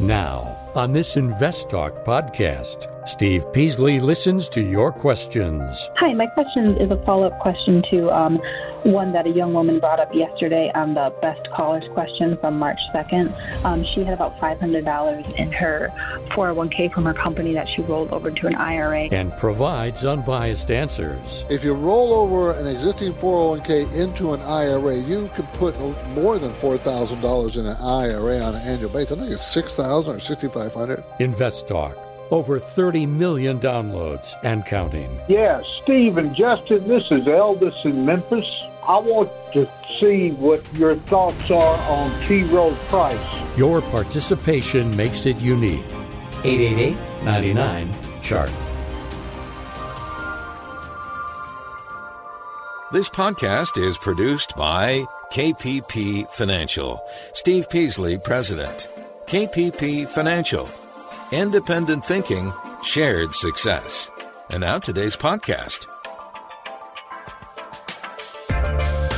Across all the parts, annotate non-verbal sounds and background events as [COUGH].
Now, on this Invest Talk podcast, Steve Peasley listens to your questions. Hi, my question is a follow up question to um, one that a young woman brought up yesterday on the best callers question from March 2nd. Um, she had about $500 in her 401k from her company that she rolled over to an IRA. And provides unbiased answers. If you roll over an existing 401k into an IRA, you can put more than $4,000 in an IRA on an annual basis. I think it's 6000 or 6500 Invest Talk. Over 30 million downloads and counting. Yeah, Steve and Justin, this is Elvis in Memphis. I want to see what your thoughts are on T. Rowe Price. Your participation makes it unique. 888 99 Chart. This podcast is produced by KPP Financial. Steve Peasley, President. KPP Financial. Independent thinking, shared success. And now today's podcast.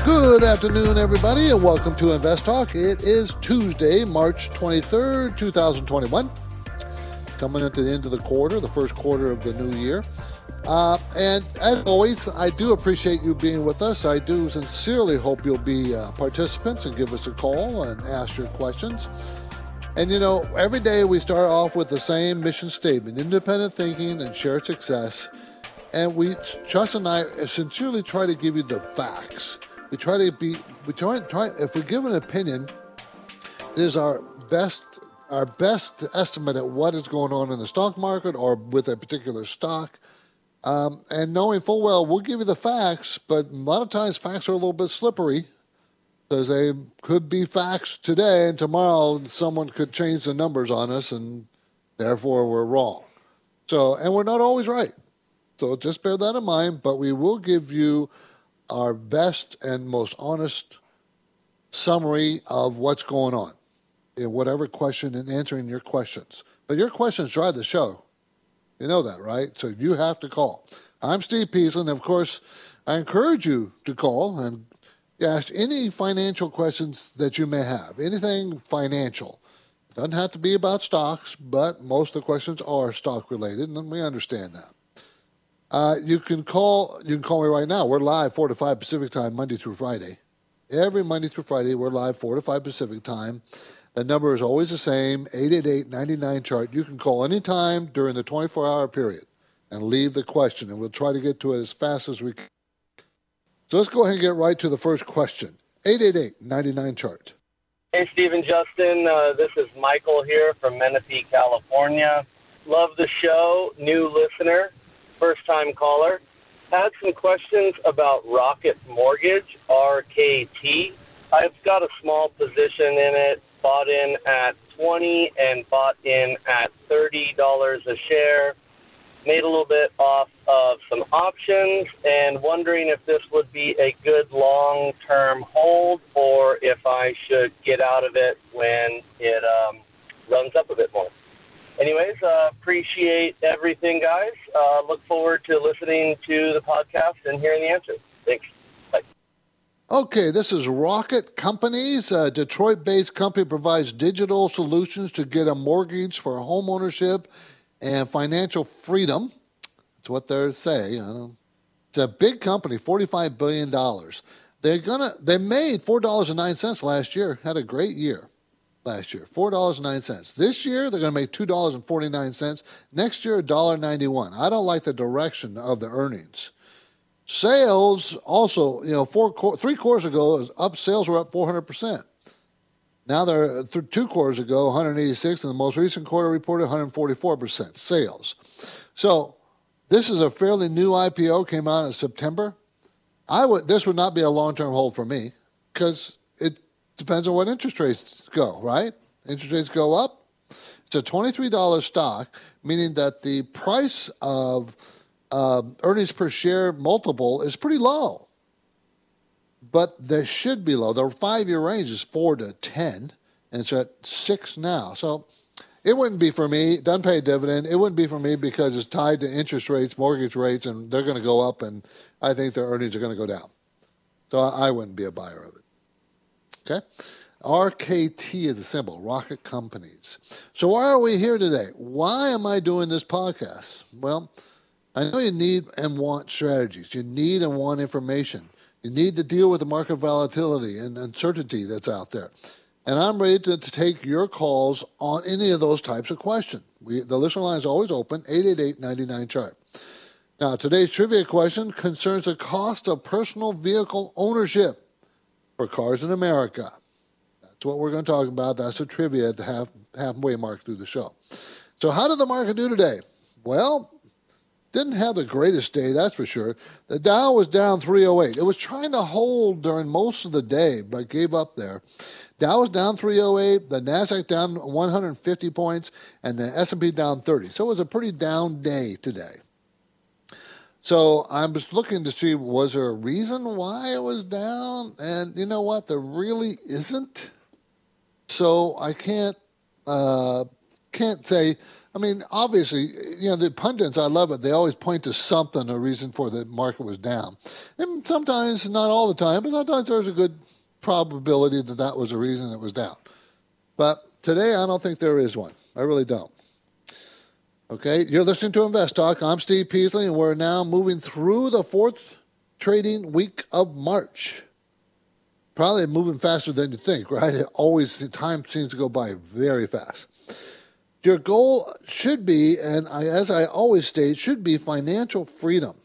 Good afternoon, everybody, and welcome to Invest Talk. It is Tuesday, March 23rd, 2021. Coming into the end of the quarter, the first quarter of the new year. Uh, and as always, I do appreciate you being with us. I do sincerely hope you'll be uh, participants and give us a call and ask your questions. And you know, every day we start off with the same mission statement independent thinking and shared success. And we, Chuss and I, sincerely try to give you the facts we try to be, we try, try if we give an opinion, it is our best, our best estimate at what is going on in the stock market or with a particular stock. Um, and knowing full well, we'll give you the facts, but a lot of times facts are a little bit slippery because they could be facts today, and tomorrow someone could change the numbers on us, and therefore we're wrong. So, and we're not always right. So just bear that in mind, but we will give you our best and most honest summary of what's going on in whatever question and answering your questions. But your questions drive the show. You know that, right? So you have to call. I'm Steve Peasley, and of course, I encourage you to call and ask any financial questions that you may have. Anything financial. Doesn't have to be about stocks, but most of the questions are stock related, and we understand that. Uh, you can call. You can call me right now. We're live four to five Pacific time, Monday through Friday. Every Monday through Friday, we're live four to five Pacific time. The number is always the same: 888-99 chart. You can call anytime during the 24-hour period and leave the question, and we'll try to get to it as fast as we can. So let's go ahead and get right to the first question. 888-99 chart. Hey, Stephen Justin. Uh, this is Michael here from Menifee, California. Love the show. New listener first time caller. Had some questions about Rocket Mortgage, RKT. I've got a small position in it, bought in at 20 and bought in at $30 a share. Made a little bit off of some options and wondering if this would be a good long term hold or if I should get out of it when it um, runs up a bit more anyways, uh, appreciate everything, guys. Uh, look forward to listening to the podcast and hearing the answers. Thanks. Okay, this is Rocket Companies. A Detroit based company provides digital solutions to get a mortgage for home ownership and financial freedom. That's what they're saying. It's a big company, $45 billion. They're gonna they made $4.09 last year, had a great year last year, $4.09. This year, they're going to make $2.49. Next year, $1.91. I don't like the direction of the earnings. Sales also, you know, four, three quarters ago, up sales were up 400%. Now they're two quarters ago, 186, and the most recent quarter reported 144% sales. So this is a fairly new IPO, came out in September. I would this would not be a long term hold for me because it Depends on what interest rates go, right? Interest rates go up. It's a $23 stock, meaning that the price of uh, earnings per share multiple is pretty low. But they should be low. The five year range is 4 to 10, and it's at 6 now. So it wouldn't be for me. Doesn't pay a dividend. It wouldn't be for me because it's tied to interest rates, mortgage rates, and they're going to go up, and I think their earnings are going to go down. So I wouldn't be a buyer of it. Okay. RKT is the symbol, Rocket Companies. So, why are we here today? Why am I doing this podcast? Well, I know you need and want strategies. You need and want information. You need to deal with the market volatility and uncertainty that's out there. And I'm ready to, to take your calls on any of those types of questions. We, the listener line is always open, 888-99-CHART. Now, today's trivia question concerns the cost of personal vehicle ownership for cars in America. That's what we're going to talk about. That's the trivia at the half, halfway mark through the show. So, how did the market do today? Well, didn't have the greatest day, that's for sure. The Dow was down 308. It was trying to hold during most of the day, but gave up there. Dow was down 308, the Nasdaq down 150 points, and the S&P down 30. So it was a pretty down day today. So I was looking to see was there a reason why it was down, and you know what? There really isn't. So I can't uh, can't say. I mean, obviously, you know the pundits. I love it. They always point to something, a reason for the market was down, and sometimes, not all the time, but sometimes there's a good probability that that was the reason it was down. But today, I don't think there is one. I really don't. Okay, you're listening to Invest Talk. I'm Steve Peasley, and we're now moving through the fourth trading week of March. Probably moving faster than you think, right? It always time seems to go by very fast. Your goal should be, and I, as I always state, should be financial freedom,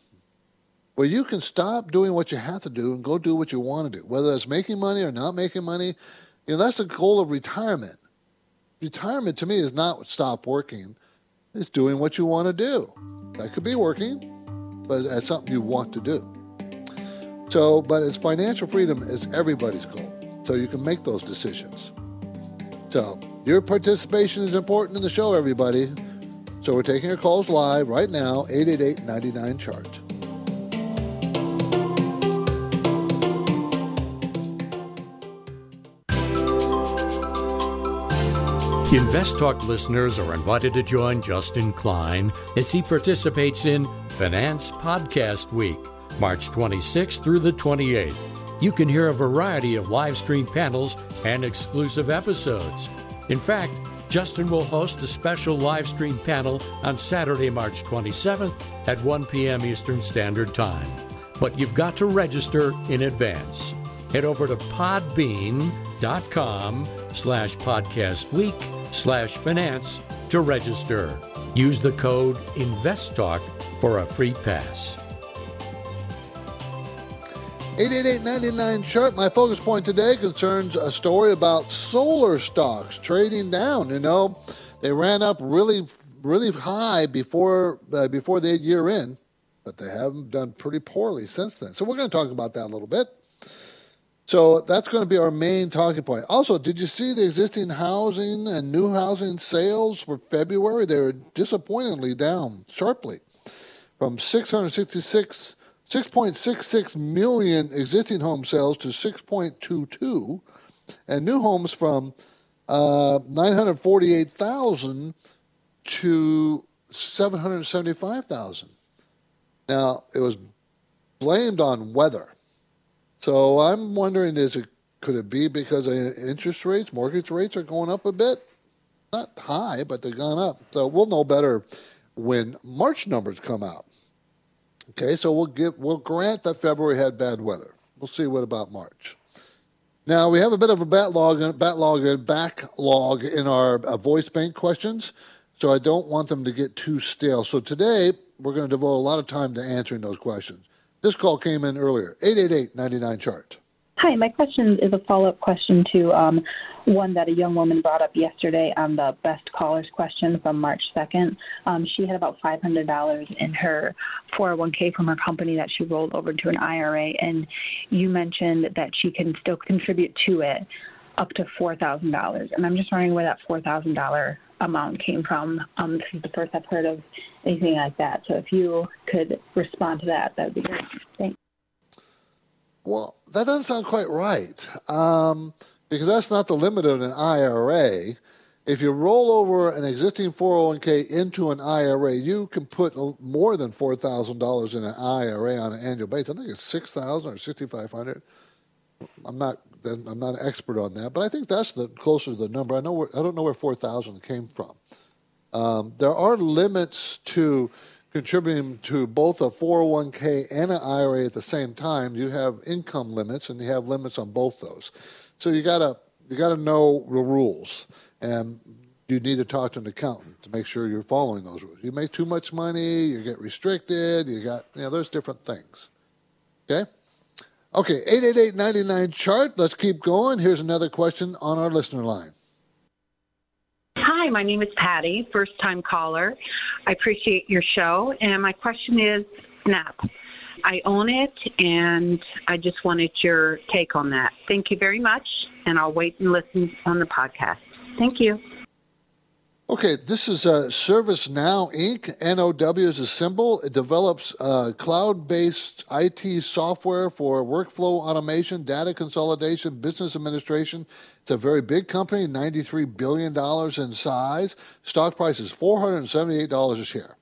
where you can stop doing what you have to do and go do what you want to do, whether it's making money or not making money. You know, that's the goal of retirement. Retirement to me is not stop working is doing what you want to do. That could be working, but it's something you want to do. So, but it's financial freedom is everybody's goal. So you can make those decisions. So your participation is important in the show, everybody. So we're taking your calls live right now, 888 99 chart. Invest Talk listeners are invited to join Justin Klein as he participates in Finance Podcast Week, March 26th through the 28th. You can hear a variety of live stream panels and exclusive episodes. In fact, Justin will host a special live stream panel on Saturday, March 27th at 1 p.m. Eastern Standard Time. But you've got to register in advance. Head over to podbean.com slash podcast week slash finance to register. Use the code InvestTalk for a free pass. 888 chart. My focus point today concerns a story about solar stocks trading down. You know, they ran up really, really high before uh, before the year end, but they haven't done pretty poorly since then. So we're going to talk about that a little bit. So that's going to be our main talking point. Also, did you see the existing housing and new housing sales for February? They were disappointingly down sharply from 666 6.66 million existing home sales to 6.22 and new homes from uh, 948,000 to 775,000. Now, it was blamed on weather. So I'm wondering, is it could it be because of interest rates, mortgage rates are going up a bit? Not high, but they've gone up. So we'll know better when March numbers come out. Okay, so we'll give we'll grant that February had bad weather. We'll see what about March. Now we have a bit of a backlog, backlog, backlog in our uh, voice bank questions, so I don't want them to get too stale. So today we're going to devote a lot of time to answering those questions. This call came in earlier 888 99 chart. Hi, my question is a follow up question to um, one that a young woman brought up yesterday on the best callers question from March 2nd. Um, she had about $500 in her 401k from her company that she rolled over to an IRA, and you mentioned that she can still contribute to it up to $4,000. And I'm just wondering where that $4,000 amount came from. Um, this is the first I've heard of anything like that. So if you could respond to that, that would be great. Thanks. Well, that doesn't sound quite right um, because that's not the limit of an IRA. If you roll over an existing 401k into an IRA, you can put more than $4,000 in an IRA on an annual basis. I think it's 6000 or 6500 I'm not I'm not an expert on that, but I think that's the closer to the number. I know where, I don't know where 4,000 came from. Um, there are limits to contributing to both a 401k and an IRA at the same time. You have income limits, and you have limits on both those. So you gotta you gotta know the rules, and you need to talk to an accountant to make sure you're following those rules. You make too much money, you get restricted. You got you know there's different things. Okay. Okay, 888 chart. Let's keep going. Here's another question on our listener line. Hi, my name is Patty, first time caller. I appreciate your show. And my question is SNAP. I own it, and I just wanted your take on that. Thank you very much, and I'll wait and listen on the podcast. Thank you. Okay, this is uh, ServiceNow Inc. NOW is a symbol. It develops uh, cloud based IT software for workflow automation, data consolidation, business administration. It's a very big company, $93 billion in size. Stock price is $478 a share.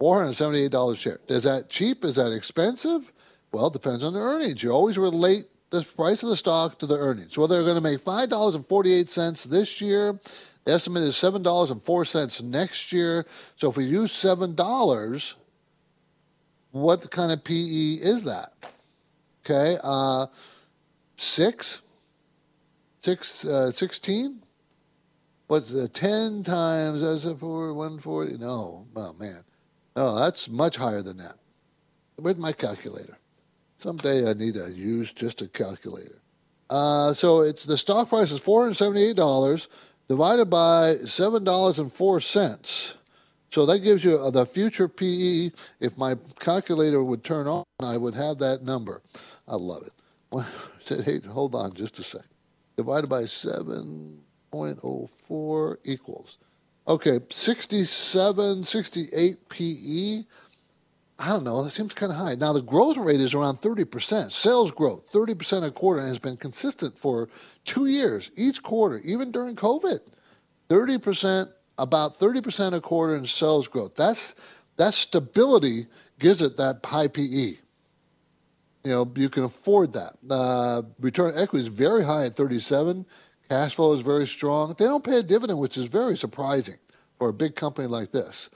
$478 a share. Is that cheap? Is that expensive? Well, it depends on the earnings. You always relate the price of the stock to the earnings. Well, they're going to make $5.48 this year the estimate is $7.04 next year. So if we use $7, what kind of PE is that? Okay, uh, six, six, uh, 16? What's the 10 times as if we're 140? No, oh man. Oh, that's much higher than that. Where's my calculator? Someday I need to use just a calculator. Uh, so it's the stock price is $478 divided by $7.04. So that gives you uh, the future PE. If my calculator would turn on, I would have that number. I love it. [LAUGHS] Said, hey, hold on just a second. Divided by 7.04 equals. Okay, 67, 68 PE. I don't know, that seems kind of high. Now, the growth rate is around 30%. Sales growth, 30% a quarter, and has been consistent for two years, each quarter, even during COVID. 30%, about 30% a quarter in sales growth. That's, that stability gives it that high PE. You know, you can afford that. Uh, return equity is very high at 37. Cash flow is very strong. They don't pay a dividend, which is very surprising for a big company like this.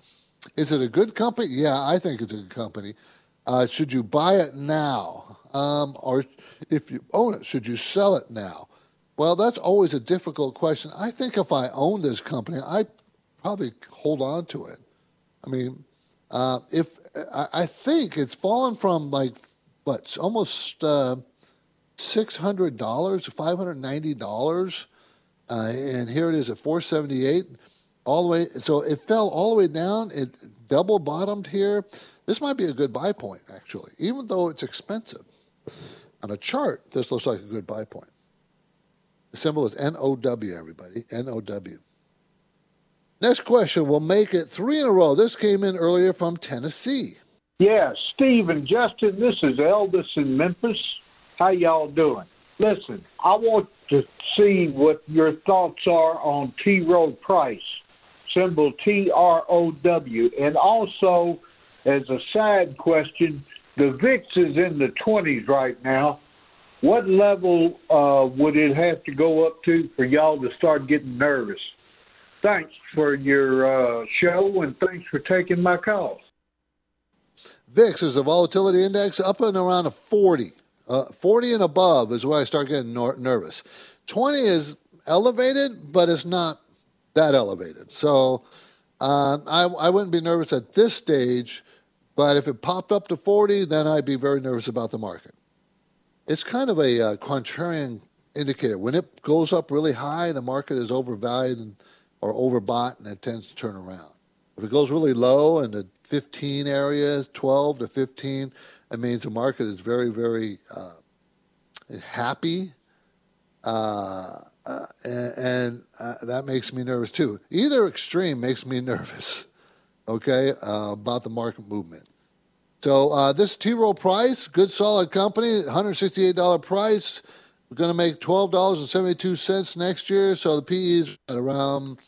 Is it a good company? Yeah, I think it's a good company. Uh, should you buy it now? Um, or if you own it, should you sell it now? Well, that's always a difficult question. I think if I own this company, I'd probably hold on to it. I mean, uh, if I, I, think it's fallen from like what almost uh, six hundred dollars, five hundred ninety dollars, uh, and here it is at four seventy eight all the way. So it fell all the way down. It double bottomed here. This might be a good buy point, actually, even though it's expensive. On a chart, this looks like a good buy point. The symbol is NOW, everybody. NOW. Next question. We'll make it three in a row. This came in earlier from Tennessee. Yeah, Steve and Justin, this is Elvis in Memphis. How y'all doing? Listen, I want to see what your thoughts are on T. Rowe Price symbol T R O W. And also, as a side question, the VIX is in the 20s right now. What level uh, would it have to go up to for y'all to start getting nervous? Thanks for your uh, show and thanks for taking my call. VIX is a volatility index up and around a 40. Uh, 40 and above is where I start getting nor- nervous. 20 is elevated, but it's not that elevated. So uh, I, I wouldn't be nervous at this stage, but if it popped up to 40, then I'd be very nervous about the market. It's kind of a uh, contrarian indicator. When it goes up really high, the market is overvalued and, or overbought, and it tends to turn around. If it goes really low in the 15 areas, 12 to 15, it means the market is very, very uh, happy. Uh, uh, and, uh, that makes me nervous too. Either extreme makes me [LAUGHS] nervous, okay, uh, about the market movement. So uh, this T. Rowe Price, good solid company, $168 price. We're going to make $12.72 next year. So the PE is at around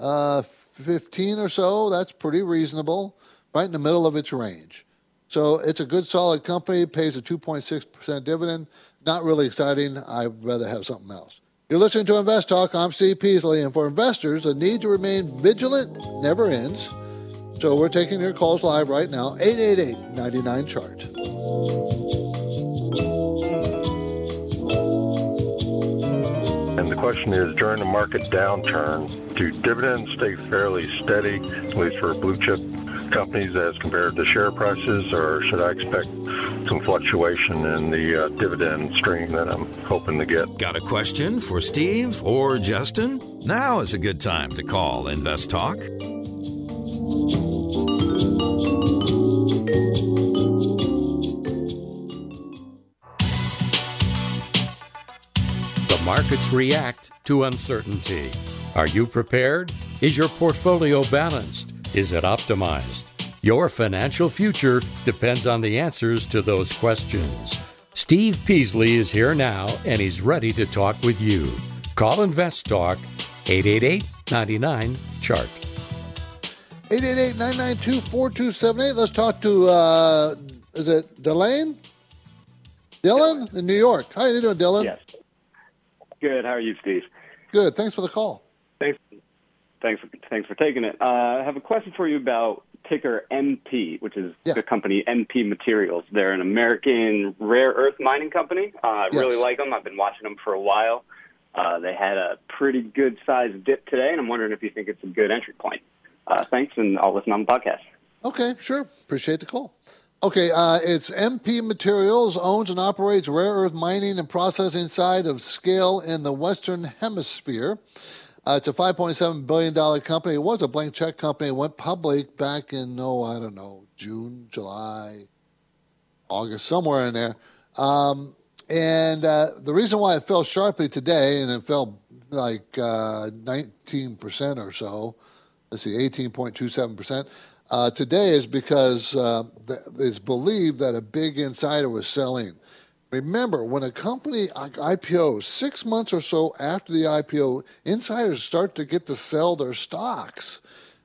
uh, 15 or so. That's pretty reasonable, right in the middle of its range. So it's a good solid company, pays a 2.6% dividend. not really exciting. I'd rather have something else. You're listening to Invest Talk. I'm Steve Peasley, and for investors, the need to remain vigilant never ends. So we're taking your calls live right now, 888 99 chart. And the question is during a market downturn, do dividends stay fairly steady, at least for blue chip companies as compared to share prices, or should I expect some fluctuation in the uh, dividend stream that I'm hoping to get? Got a question for Steve or Justin? Now is a good time to call Invest Talk. Markets react to uncertainty. Are you prepared? Is your portfolio balanced? Is it optimized? Your financial future depends on the answers to those questions. Steve Peasley is here now and he's ready to talk with you. Call Invest Talk 888 99 Chart. 888 992 4278. Let's talk to, uh, is it Delane? Dylan in New York. How are you doing, Dylan? Yes. Good. How are you, Steve? Good. Thanks for the call. Thanks. Thanks. Thanks for taking it. Uh, I have a question for you about ticker MP, which is Yeah. the company MP Materials. They're an American rare earth mining company. Uh, I Yes. really like them. I've been watching them for a while. Uh, they had a pretty good sized dip today, and I'm wondering if you think it's a good entry point. Uh, thanks, and I'll listen on the podcast. Okay, sure. Appreciate the call. Okay, uh, it's MP Materials owns and operates rare earth mining and processing side of scale in the Western Hemisphere. Uh, it's a $5.7 billion company. It was a blank check company. It went public back in, oh, I don't know, June, July, August, somewhere in there. Um, and uh, the reason why it fell sharply today, and it fell like uh, 19% or so, let's see, 18.27%, uh, today is because uh, it's believed that a big insider was selling. Remember, when a company IPOs, six months or so after the IPO, insiders start to get to sell their stocks,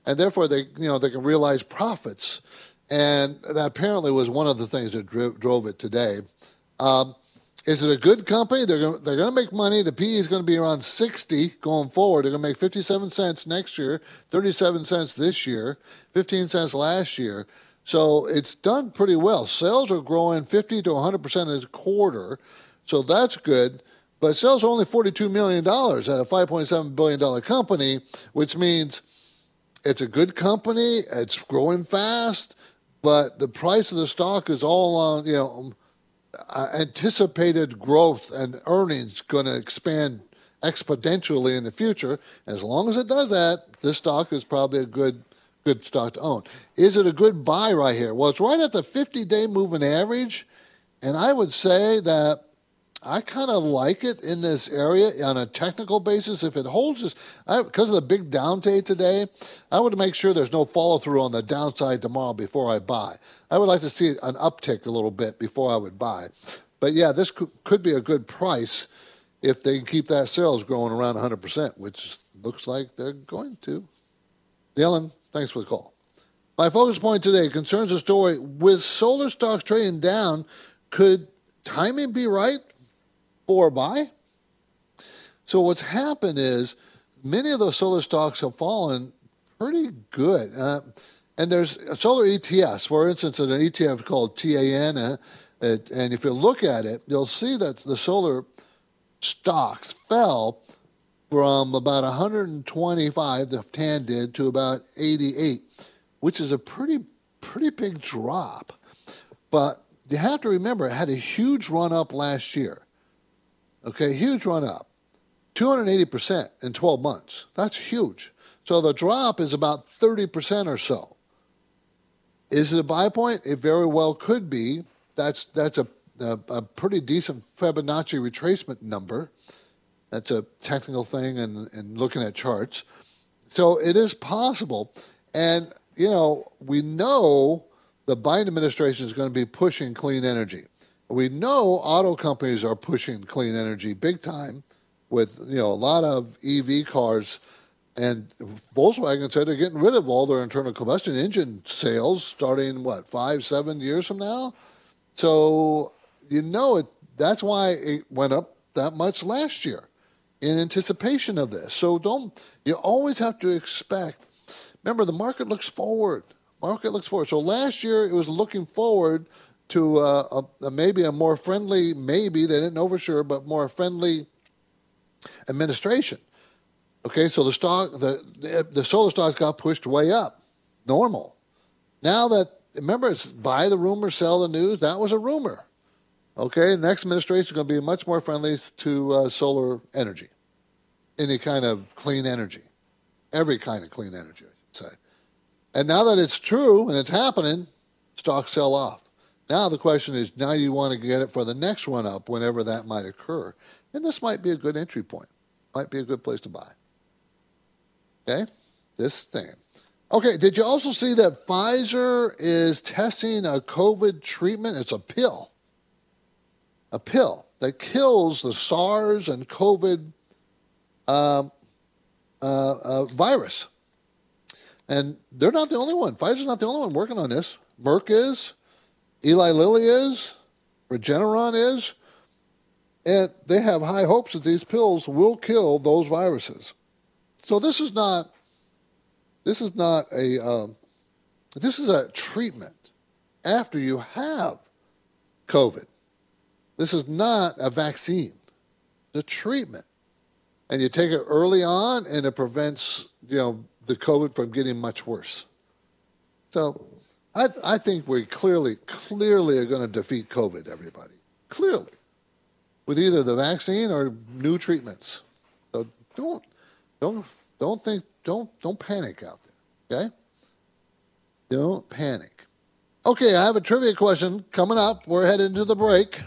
and therefore they, you know, they can realize profits. And that apparently was one of the things that drove it today. Um, is it a good company? They're going they're going to make money. The PE is going to be around 60 going forward. They're going to make 57 cents next year, 37 cents this year, 15 cents last year. So it's done pretty well. Sales are growing 50 to 100% in a quarter. So that's good. But sales are only $42 million at a $5.7 billion company, which means it's a good company. It's growing fast, but the price of the stock is all on, you know, uh, anticipated growth and earnings going to expand exponentially in the future. As long as it does that, this stock is probably a good good stock to own. Is it a good buy right here? Well, it's right at the 50-day moving average, and I would say that I kind of like it in this area on a technical basis. If it holds I, because of the big down day today, I would make sure there's no follow through on the downside tomorrow before I buy. I would like to see an uptick a little bit before I would buy. But yeah, this could, could be a good price if they can keep that sales growing around 100%, which looks like they're going to. Dylan, thanks for the call. My focus point today concerns a story with solar stocks trading down. Could timing be right for a buy? So what's happened is many of those solar stocks have fallen pretty good. Uh, and there's a solar ETFs, for instance, an ETF called TAN. Uh, and if you look at it, you'll see that the solar stocks fell from about 125, the TAN did, to about 88, which is a pretty, pretty big drop. But you have to remember, it had a huge run up last year. Okay, huge run up. 280% in 12 months. That's huge. So the drop is about 30% or so. Is it a buy point? It very well could be. That's that's a, a, a pretty decent Fibonacci retracement number. That's a technical thing and, and looking at charts. So it is possible. And, you know, we know the Biden administration is going to be pushing clean energy. We know auto companies are pushing clean energy big time with, you know, a lot of EV cars. And Volkswagen said they're getting rid of all their internal combustion engine sales starting, what, five, seven years from now? So you know it that's why it went up that much last year in anticipation of this. So don't you always have to expect. Remember, the market looks forward. Market looks forward. So last year it was looking forward to uh, a, a maybe a more friendly, maybe they didn't know for sure, but more friendly administration. Okay, so the stock, the the solar stocks got pushed way up, normal. Now that remember, it's buy the rumor, sell the news. That was a rumor. Okay, next administration is going to be much more friendly to uh, solar energy, any kind of clean energy, every kind of clean energy, I should say. And now that it's true and it's happening, stocks sell off. Now the question is, now you want to get it for the next one up whenever that might occur, and this might be a good entry point, might be a good place to buy. Okay, this thing. Okay, did you also see that Pfizer is testing a COVID treatment? It's a pill a pill that kills the SARS and COVID um, uh, uh, virus. And they're not the only one. Pfizer's not the only one working on this. Merck is, Eli Lilly is, Regeneron is, and they have high hopes that these pills will kill those viruses. So this is not this is not a um, this is a treatment after you have COVID. This is not a vaccine, it's a treatment. And you take it early on, and it prevents you know the COVID from getting much worse. So I, I think we clearly, clearly are going to defeat COVID, everybody. Clearly. With either the vaccine or new treatments. So don't, don't, don't think, don't, don't panic out there, okay? Don't panic. Okay, I have a trivia question coming up. We're heading to the break.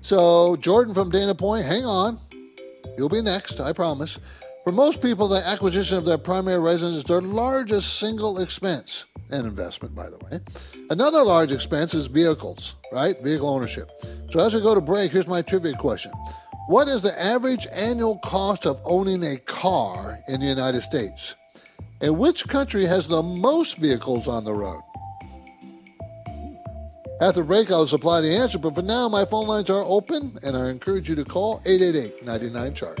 So, Jordan from Dana Point, hang on. You'll be next, I promise. For most people, the acquisition of their primary residence is their largest single expense and investment, by the way. Another large expense is vehicles, right? Vehicle ownership. So, as we go to break, here's my trivia question What is the average annual cost of owning a car in the United States? And which country has the most vehicles on the road? After break, I'll supply the answer, but for now, my phone lines are open, and I encourage you to call 888 99 Chart.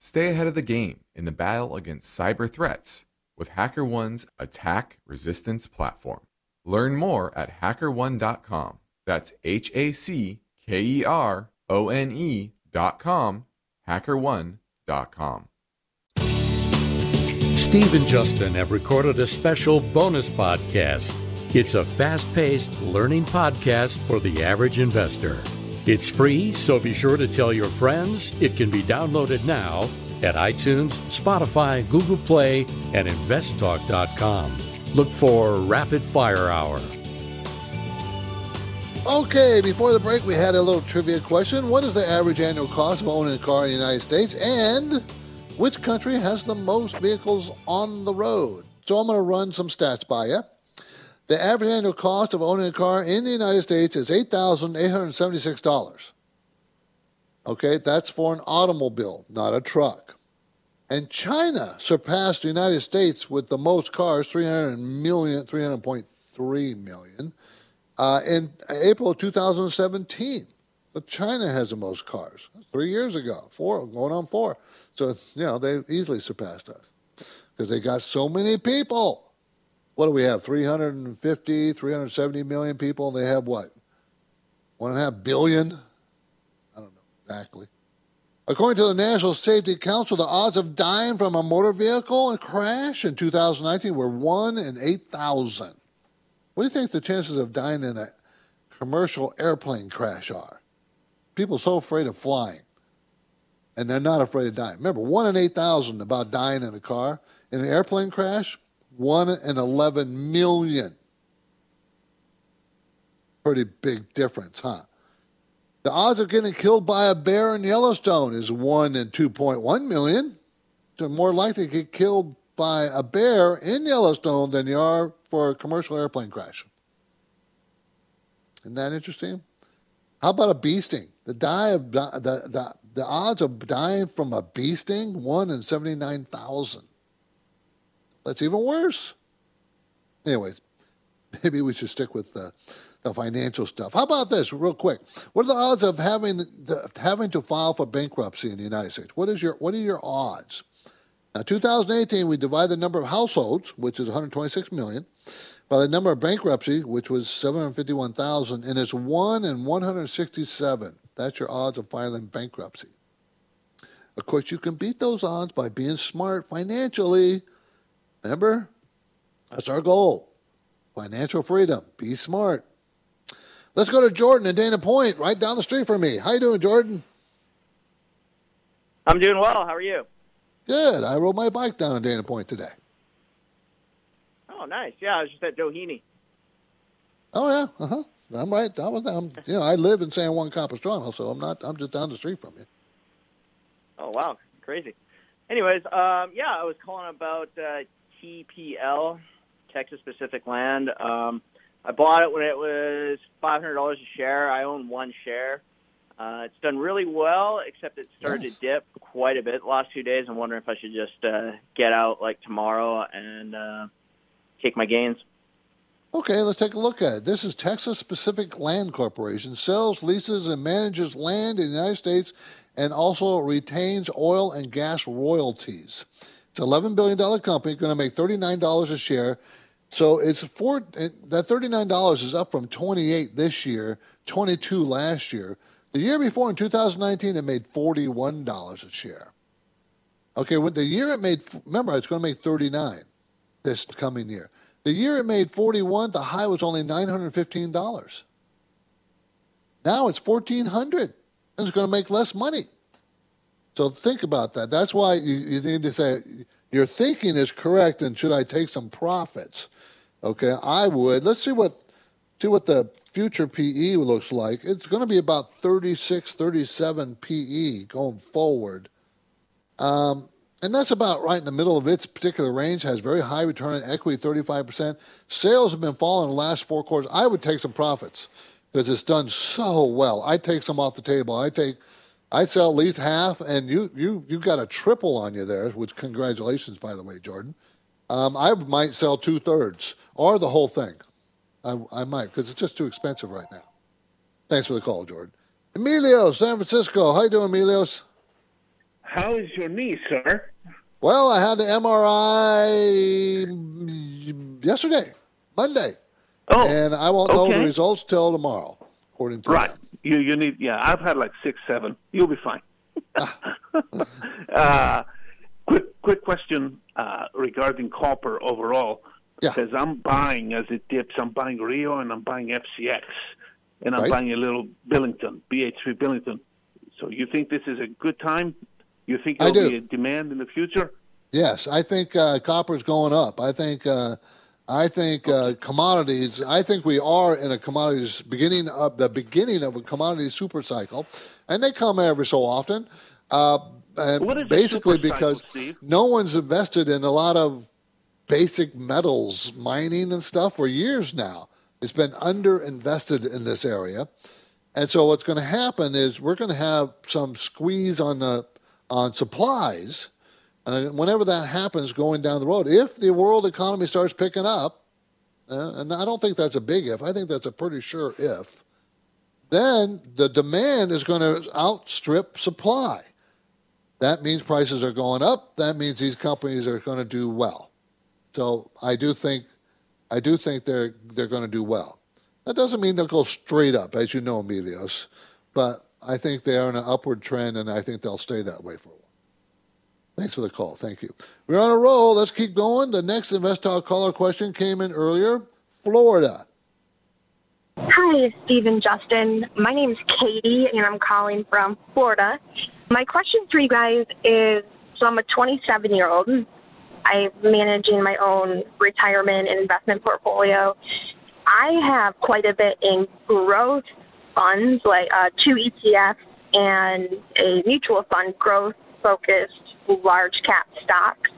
stay ahead of the game in the battle against cyber threats with HackerOne's attack resistance platform. Learn more at hackerone.com. That's H A C K E R O N E.com, hackerone.com. Steve and Justin have recorded a special bonus podcast. It's a fast paced learning podcast for the average investor. It's free, so be sure to tell your friends. It can be downloaded now at iTunes, Spotify, Google Play, and investtalk.com. Look for Rapid Fire Hour. Okay, before the break, we had a little trivia question. What is the average annual cost of owning a car in the United States? And which country has the most vehicles on the road? So I'm going to run some stats by you. The average annual cost of owning a car in the United States is $8,876. Okay, that's for an automobile, not a truck. And China surpassed the United States with the most cars, 300 million, 300.3 million, uh, in April 2017. So China has the most cars. Three years ago, four, going on four. So, you know, they easily surpassed us because they got so many people. What do we have? 350, 370 million people. and They have what? One and a half billion? I don't know exactly. According to the National Safety Council, the odds of dying from a motor vehicle and crash in 2019 were 1 in 8,000. What do you think the chances of dying in a commercial airplane crash are? People so afraid of flying, and they're not afraid of dying. Remember, 1 in 8,000 about dying in a car. In an airplane crash, 1 in 11 million. Pretty big difference, huh? The odds of getting killed by a bear in Yellowstone is 1 in 2.1 million. So more likely to get killed by a bear in Yellowstone than you are for a commercial airplane crash. Isn't that interesting? How about a bee sting? The die of the, the, the odds of dying from a bee sting, 1 in 79,000. That's even worse. Anyways, maybe we should stick with the the financial stuff. How about this, real quick? What are the odds of having the, having to file for bankruptcy in the United States? What is your what are your odds? Now, 2018, we divide the number of households, which is 126 million, by the number of bankruptcy, which was 751,000, and it's one in 167. That's your odds of filing bankruptcy. Of course, you can beat those odds by being smart financially. Remember, that's our goal. Financial freedom. Be smart. Let's go to Jordan in Dana Point, right down the street from me. How you doing, Jordan? I'm doing well. How are you? Good. I rode my bike down in Dana Point today. Oh, nice. Yeah, I was just at Doheny. Oh yeah. Uh huh. I'm right. I was. I'm, you know, I live in San Juan Capistrano, so I'm not. I'm just down the street from you. Oh wow, crazy. Anyways, um, yeah, I was calling about uh, TPL, Texas Pacific Land. Um, I bought it when it was five hundred dollars a share. I own one share. Uh, it's done really well, except it started yes. to dip quite a bit the last few days. I'm wondering if I should just uh, get out like tomorrow and uh, take my gains. Okay, let's take a look at it. This is Texas Pacific Land Corporation. Sells, leases, and manages land in the United States and also retains oil and gas royalties. It's an $11 billion company, going to make $39 a share. So it's four, that $39 is up from 28 this year, 22 last year. The year before in 2019, it made $41 a share. Okay, when the year it made, remember, it's going to make 39 this coming year. The year it made 41, the high was only $915. Now it's 1400 and it's going to make less money. So think about that. That's why you, you need to say, your thinking is correct, and should I take some profits? Okay, I would. Let's see what see what the future PE looks like. It's going to be about 36, 37 PE going forward. Um, and that's about right in the middle of its particular range. Has very high return on equity, 35%. Sales have been falling in the last four quarters. I would take some profits because it's done so well. I take some off the table. I take, I sell at least half, and you you you got a triple on you there. Which congratulations, by the way, Jordan. Um, I might sell two thirds or the whole thing. I, I might because it's just too expensive right now. Thanks for the call, Jordan. Emilio, San Francisco. How you doing, Emilios? How is your knee, sir? Well, I had the MRI yesterday, Monday. Oh, and I won't know the results till tomorrow, according to Right. them. You you need yeah. I've had like six, seven. You'll be fine. [LAUGHS] uh, quick quick question uh, regarding copper overall. Because I'm buying as it dips. I'm buying Rio and I'm buying FCX, and I'm Right. buying a little Billiton, BHP Billiton. So you think this is a good time? You think there'll be a demand in the future? Yes, I think uh, copper's going up. I think uh, I think uh, commodities. I think we are in a commodities beginning of the beginning of a commodity super cycle, and they come every so often. Uh, and What is basically cycle, because Steve? no one's invested in a lot of basic metals mining and stuff for years now. It's been underinvested in this area. And so what's going to happen is we're going to have some squeeze on the on supplies. And whenever that happens going down the road, if the world economy starts picking up, uh, and I don't think that's a big if, I think that's a pretty sure if, then the demand is going to outstrip supply. That means prices are going up. That means these companies are going to do well. So I do think, I do think they're they're going to do well. That doesn't mean they'll go straight up, as you know, Emilios, but I think they are in an upward trend, and I think they'll stay that way for a while. Thanks for the call. Thank you. We're on a roll. Let's keep going. The next InvestTalk caller question came in earlier. Florida. Hi, Steve and Justin. My name is Katie, and I'm calling from Florida. My question for you guys is so I'm a 27 year old. I'm managing my own retirement and investment portfolio. I have quite a bit in growth funds, like uh, two ETFs and a mutual fund, growth focused large cap stocks.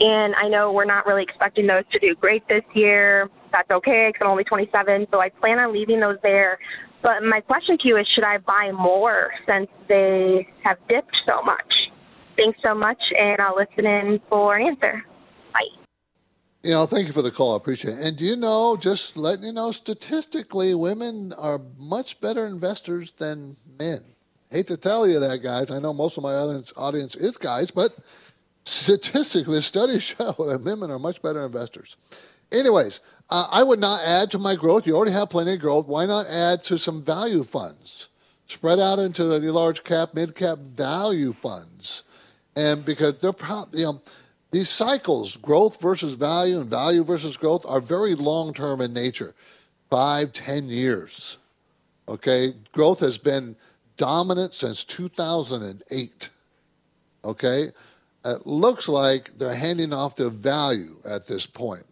And I know we're not really expecting those to do great this year. That's okay because I'm only 27, so I plan on leaving those there. But my question to you is should I buy more since they have dipped so much? Thanks so much, and I'll listen in for an answer. Bye. You know, thank you for the call. I appreciate it. And do you know, just letting you know, statistically, women are much better investors than men. Hate to tell you that, guys. I know most of my audience, audience is guys, but statistically, studies [LAUGHS] show that women are much better investors. Anyways, uh, I would not add to my growth. You already have plenty of growth. Why not add to some value funds? Spread out into the large cap, mid cap value funds. And because they're probably, you know, these cycles, growth versus value and value versus growth, are very long term in nature five, ten years. Okay? Growth has been dominant since 2008. Okay? It looks like they're handing off to value at this point.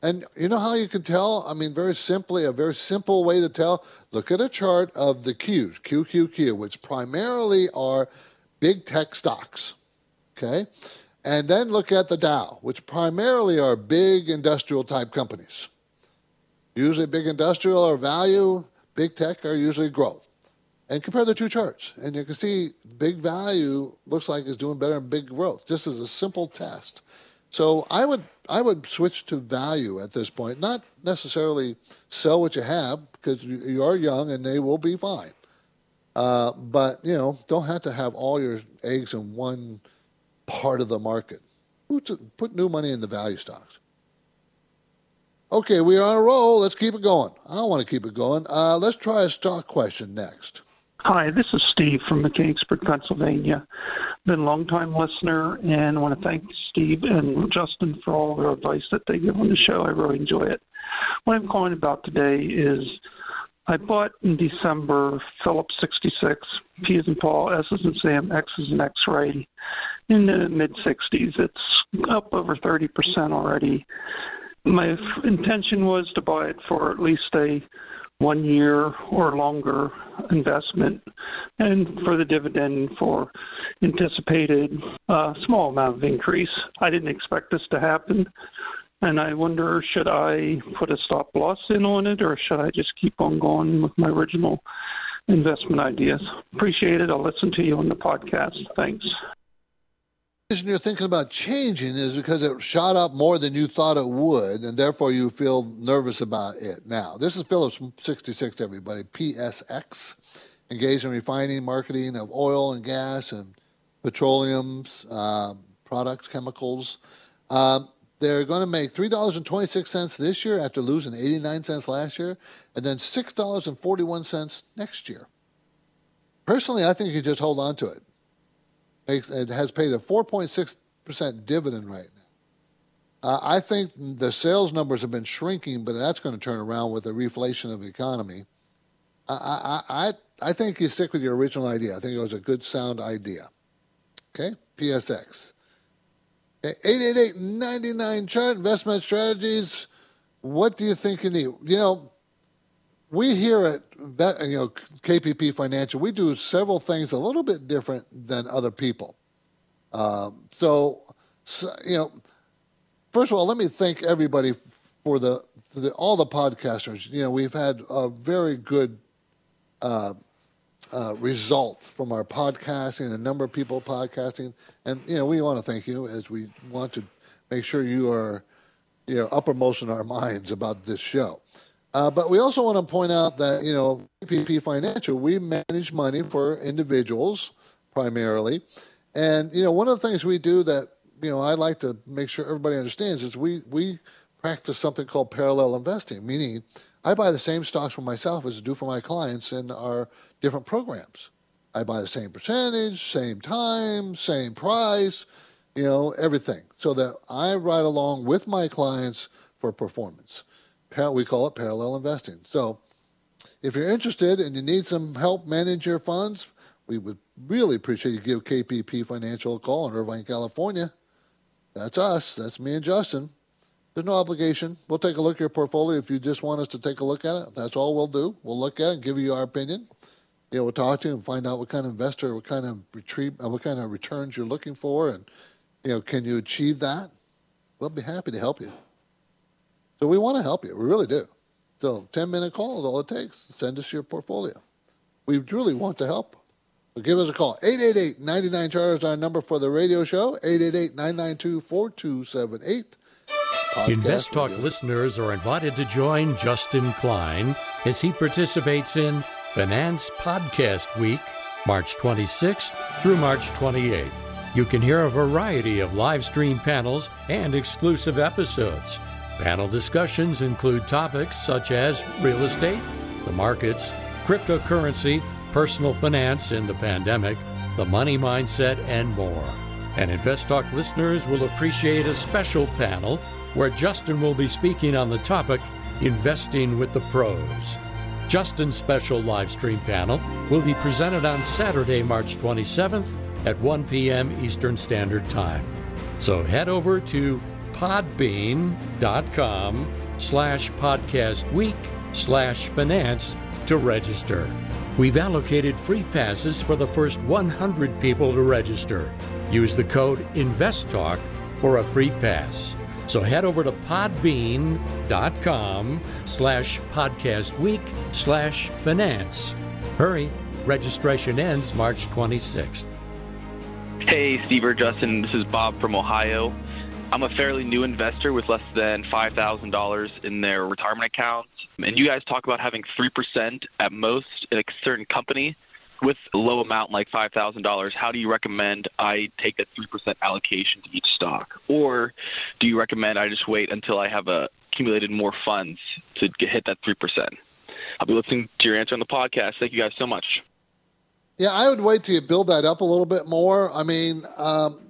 And you know how you can tell? I mean, very simply, a very simple way to tell. Look at a chart of the Qs, QQQ, which primarily are big tech stocks. Okay? And then look at the Dow, which primarily are big industrial type companies. Usually big industrial or value, big tech are usually growth. And compare the two charts, and you can see big value looks like it's doing better than big growth. This is a simple test. So I would I would switch to value at this point, not necessarily sell what you have because you, you are young and they will be fine. Uh, but you know, don't have to have all your eggs in one part of the market. Put, put new money in the value stocks. Okay, we are on a roll. Let's keep it going. I want to keep it going. Uh, let's try a stock question next. Hi, this is Steve from Mechanicsburg, Pennsylvania. Been a long-time listener, and want to thank Steve and Justin for all their advice that they give on the show. I really enjoy it. What I'm calling about today is I bought in December Phillips 66, P as in Paul, S as in Sam, X as in X-ray, in the mid 60s. It's up over 30% already. My intention was to buy it for at least a one year or longer investment and for the dividend for anticipated uh, small amount of increase. I didn't expect this to happen. And I wonder, should I put a stop loss in on it or should I just keep on going with my original investment ideas? Appreciate it. I'll listen to you on the podcast. Thanks. Reason you're thinking about changing is because it shot up more than you thought it would, and therefore you feel nervous about it now. This is Phillips 66, everybody, PSX, engaged in refining, marketing of oil and gas and petroleum uh, products, chemicals. Um, they're going to make $3.26 this year after losing 89 cents last year, and then $6.41 next year. Personally, I think you just hold on to it. It has paid a 4.6% dividend right now. Uh, I think the sales numbers have been shrinking, but that's going to turn around with the reflation of the economy. I, I, I, I think you stick with your original idea. I think it was a good, sound idea. Okay, PSX. 888-99 chart investment strategies. What do you think you need? You know, we here at you know KPP Financial, we do several things a little bit different than other people. Um, so, so, you know, first of all, let me thank everybody for the, for the all the podcasters. You know, we've had a very good uh, uh, result from our podcasting, a number of people podcasting, and you know we want to thank you as we want to make sure you are you know uppermost in our minds about this show. Uh, but we also want to point out that you know KPP Financial we manage money for individuals primarily, and you know one of the things we do that you know I like to make sure everybody understands is we we practice something called parallel investing, meaning I buy the same stocks for myself as I do for my clients in our different programs. I buy the same percentage, same time, same price, you know, everything. So that I ride along with my clients for performance. We call it parallel investing. So if you're interested and you need some help manage your funds, we would really appreciate you give KPP Financial a call in Irvine, California. That's us. That's me and Justin. There's no obligation. We'll take a look at your portfolio if you just want us to take a look at it. That's all we'll do. We'll look at it and give you our opinion. You know, we'll talk to you and find out what kind of investor, what kind of retrieve, uh, what kind of returns you're looking for, and you know, can you achieve that? We'll be happy to help you. So we want to help you. We really do. So 10 minute call is all it takes. Send us your portfolio. We really want to help. So give us a call. 888 99 Charters is our number for the radio show. 888 992 4278. Invest Talk listeners are invited to join Justin Klein as he participates in Finance Podcast Week, March 26th through March 28th. You can hear a variety of live stream panels and exclusive episodes. Panel discussions include topics such as real estate, the markets, cryptocurrency, personal finance in the pandemic, the money mindset, and more. And Invest Talk listeners will appreciate a special panel where Justin will be speaking on the topic Investing with the Pros. Justin's special live stream panel will be presented on Saturday, March 27th at 1 p.m. Eastern Standard Time. So head over to podbean.com slash podcast week slash finance to register. We've allocated free passes for the first 100 people to register. Use the code INVESTTALK for a free pass. So head over to podbean.com slash podcast week slash finance. Hurry, registration ends March 26th. Hey, Steve or Justin, this is Bob from Ohio. I'm a fairly new investor with less than $5,000 in their retirement accounts. And you guys talk about having 3% at most in a certain company with a low amount like $5,000, how do you recommend I take that 3% allocation to each stock? Or do you recommend I just wait until I have accumulated more funds to get, hit that 3%? I'll be listening to your answer on the podcast. Thank you guys so much. Yeah, I would wait till you build that up a little bit more. I mean, um,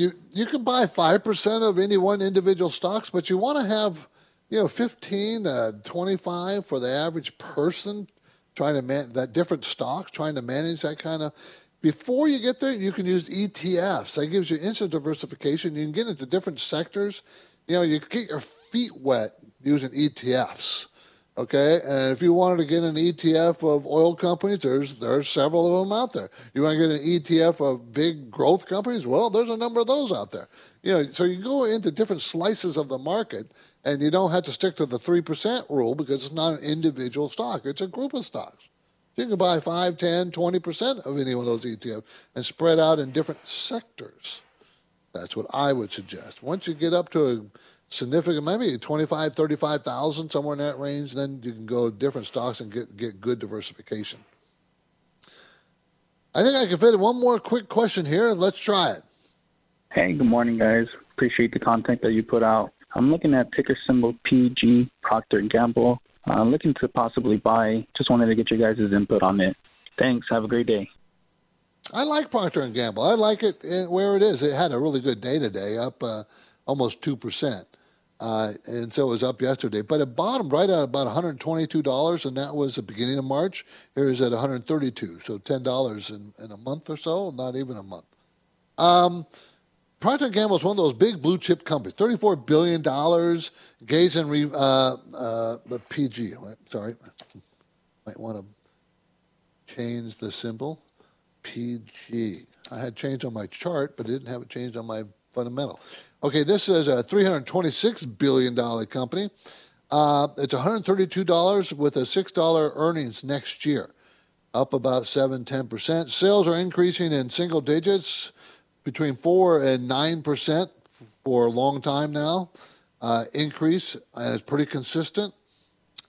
you you can buy five percent of any one individual stocks, but you want to have you know fifteen to twenty five for the average person trying to man that different stocks, trying to manage that kind of. Before you get there, you can use ETFs. That gives you instant diversification. You can get into different sectors. You know, you get your feet wet using ETFs. Okay, and if you wanted to get an ETF of oil companies, there's there's several of them out there. You want to get an ETF of big growth companies? Well, there's a number of those out there. You know, so you go into different slices of the market, and you don't have to stick to the three percent rule because it's not an individual stock; it's a group of stocks. You can buy 5, 10, 20 percent of any one of those ETFs and spread out in different sectors. That's what I would suggest. Once you get up to a significant, maybe 25, 35,000, somewhere in that range, then you can go different stocks and get, get good diversification. I think I can fit in one more quick question here. Let's try it. Hey, good morning, guys. Appreciate the content that you put out. I'm looking at ticker symbol PG Procter Gamble. I'm uh, looking to possibly buy. Just wanted to get your guys' input on it. Thanks. Have a great day. I like Procter and Gamble. I like it where it is. It had a really good day today, up uh, almost two percent, uh, and so it was up yesterday. But it bottomed right at about 122 dollars, and that was the beginning of March. Here is at 132, so ten dollars in, in a month or so, not even a month. Um, Procter & Gamble is one of those big blue chip companies, $34 billion. Gaze and re, uh, uh, the PG, sorry, might want to change the symbol. PG. I had changed on my chart, but didn't have it changed on my fundamental. Okay, this is a $326 billion company. Uh, it's $132 with a $6 earnings next year, up about 7 10%. Sales are increasing in single digits between 4 and 9% for a long time now. Uh, increase, and it's pretty consistent.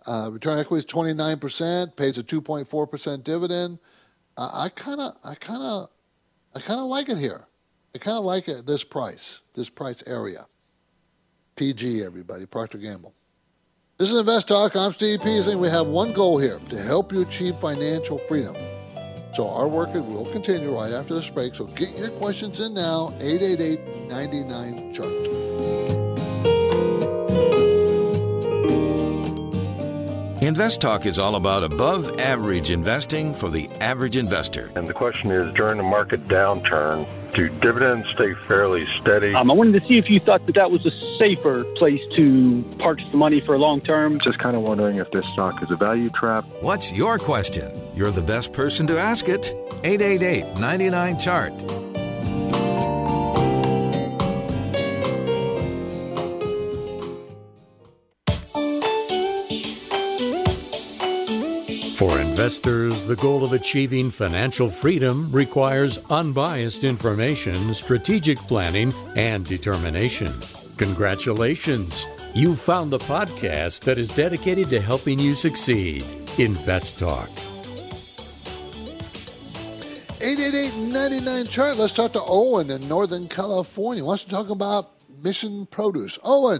Uh, return equity is 29%, pays a 2.4% dividend. Uh, I kind of, I kind of, I kind of like it here. I kind of like it this price, this price area. PG, everybody, Procter Gamble. This is Invest Talk. I'm Steve Peasley. We have one goal here to help you achieve financial freedom. So our work will continue right after this break. So get your questions in now, 888-99-CHART. Invest Talk is all about above average investing for the average investor. And the question is during the market downturn, do dividends stay fairly steady? Um, I wanted to see if you thought that that was a safer place to park the money for a long term. Just kind of wondering if this stock is a value trap. What's your question? You're the best person to ask it. 888 99 Chart. Investors, the goal of achieving financial freedom requires unbiased information, strategic planning, and determination. Congratulations! You've found the podcast that is dedicated to helping you succeed. Invest Talk. 888 chart. Let's talk to Owen in Northern California. He Wants to talk about Mission Produce. Owen.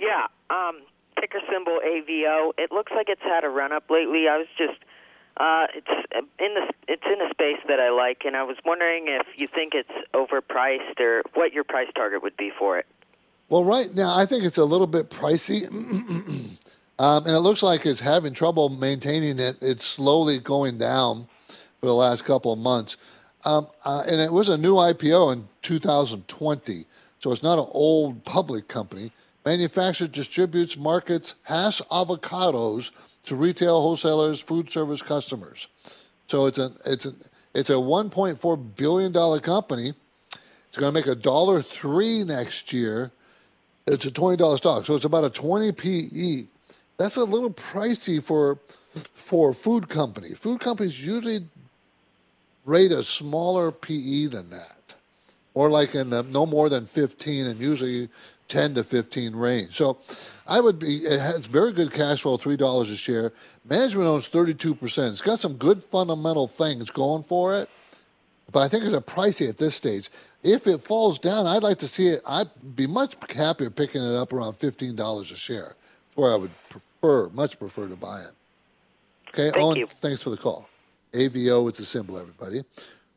Yeah. Um, ticker symbol AVO. It looks like it's had a run up lately. I was just uh, it's in the it's in a space that I like, and I was wondering if you think it's overpriced or what your price target would be for it. Well, right now I think it's a little bit pricey, [CLEARS THROAT] um, and it looks like it's having trouble maintaining it. It's slowly going down for the last couple of months, um, uh, and it was a new IPO in 2020, so it's not an old public company manufactures, distributes, markets hass avocados to retail wholesalers, food service customers. So it's a it's a it's a 1.4 billion dollar company. It's going to make a dollar three next year. It's a twenty dollar stock, so it's about a 20 PE. That's a little pricey for for a food company. Food companies usually rate a smaller PE than that, or like in the no more than 15, and usually 10 to 15 range. So I would be, it has very good cash flow, $3 a share. Management owns 32%. It's got some good fundamental things going for it, but I think it's a pricey at this stage. If it falls down, I'd like to see it. I'd be much happier picking it up around $15 a share, where I would prefer, much prefer to buy it. Okay, Thank Owen, you. thanks for the call. AVO is the symbol, everybody.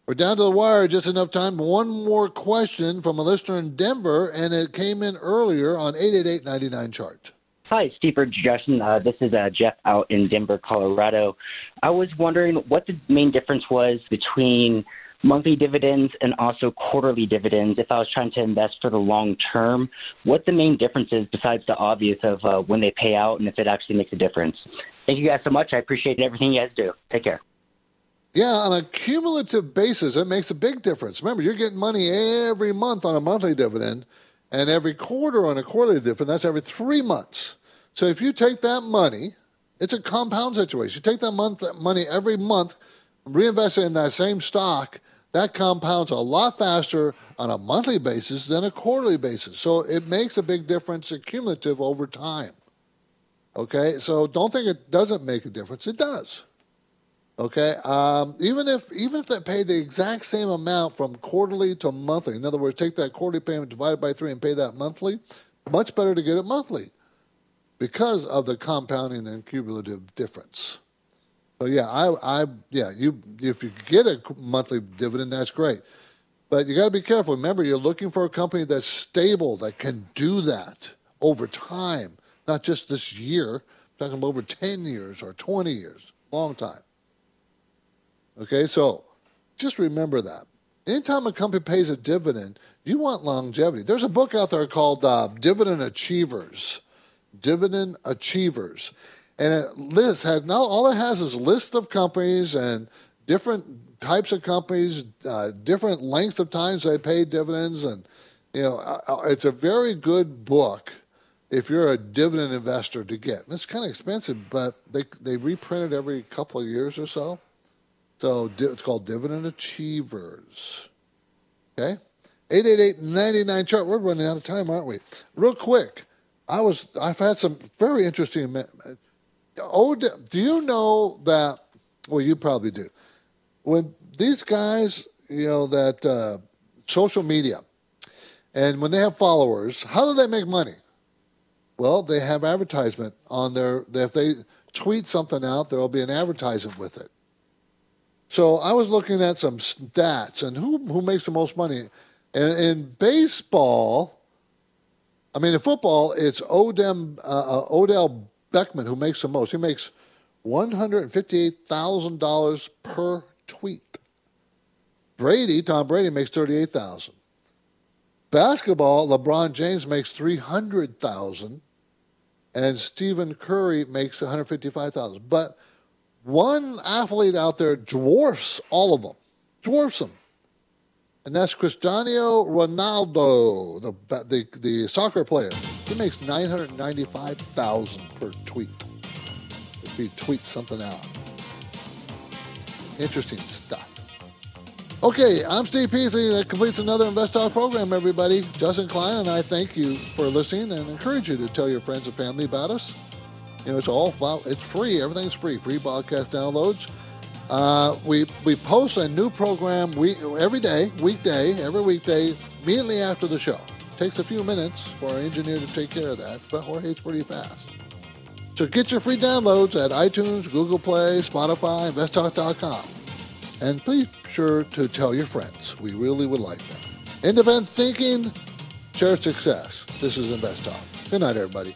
We're down to the wire, just enough time. One more question from a listener in Denver, and it came in earlier on 888 chart. Hi, Steve or Justin. Uh, this is uh, Jeff out in Denver, Colorado. I was wondering what the main difference was between monthly dividends and also quarterly dividends if I was trying to invest for the long term. What the main difference is besides the obvious of uh, when they pay out and if it actually makes a difference. Thank you guys so much. I appreciate everything you guys do. Take care. Yeah, on a cumulative basis, it makes a big difference. Remember, you're getting money every month on a monthly dividend, and every quarter on a quarterly dividend. That's every three months. So if you take that money, it's a compound situation. You take that month money every month, reinvest it in that same stock. that compounds a lot faster on a monthly basis than a quarterly basis. So it makes a big difference cumulative over time. Okay, so don't think it doesn't make a difference. It does. Okay, um, even if even if they pay the exact same amount from quarterly to monthly, in other words, take that quarterly payment divided by three and pay that monthly, much better to get it monthly because of the compounding and cumulative difference. So yeah, I, I yeah, you if you get a monthly dividend, that's great. But you got to be careful. Remember, you're looking for a company that's stable that can do that over time, not just this year. I'm talking about over 10 years or 20 years, long time. Okay, so just remember that. Anytime a company pays a dividend, you want longevity. There's a book out there called uh, Dividend Achievers. Dividend Achievers and it lists has now all it has is list of companies and different types of companies, uh, different lengths of times they pay dividends, and you know uh, uh, it's a very good book if you're a dividend investor to get. And it's kind of expensive, but they they reprint it every couple of years or so. So it's called Dividend Achievers. Okay, 888-99 chart. We're running out of time, aren't we? Real quick, I was I've had some very interesting Oh, do you know that? Well, you probably do. When these guys, you know, that uh, social media, and when they have followers, how do they make money? Well, they have advertisement on their. If they tweet something out, there will be an advertisement with it. So I was looking at some stats and who who makes the most money. And in baseball, I mean in football, it's Odem, uh, uh Odell Beckham who makes the most, he makes $158,000 per tweet. Brady, Tom Brady makes 38,000. Basketball, LeBron James makes 300,000 and Stephen Curry makes 155,000. But one athlete out there dwarfs all of them. Dwarfs them. And that's Cristiano Ronaldo, the, the, the soccer player. He makes 995000 per tweet. If he tweets something out. Interesting stuff. Okay, I'm Steve Peasley. That completes another Invest Talk program, everybody. Justin Klein and I thank you for listening and encourage you to tell your friends and family about us. You know, it's all it's free. Everything's free. Free podcast downloads. Uh, we we post a new program every day, weekday, every weekday, immediately after the show. Takes a few minutes for our engineer to take care of that, but Jorge's pretty fast. So get your free downloads at iTunes, Google Play, Spotify, InvestTalk.com. And please be sure to tell your friends. We really would like that. Independent thinking, shared success. This is Invest Talk. Good night, everybody.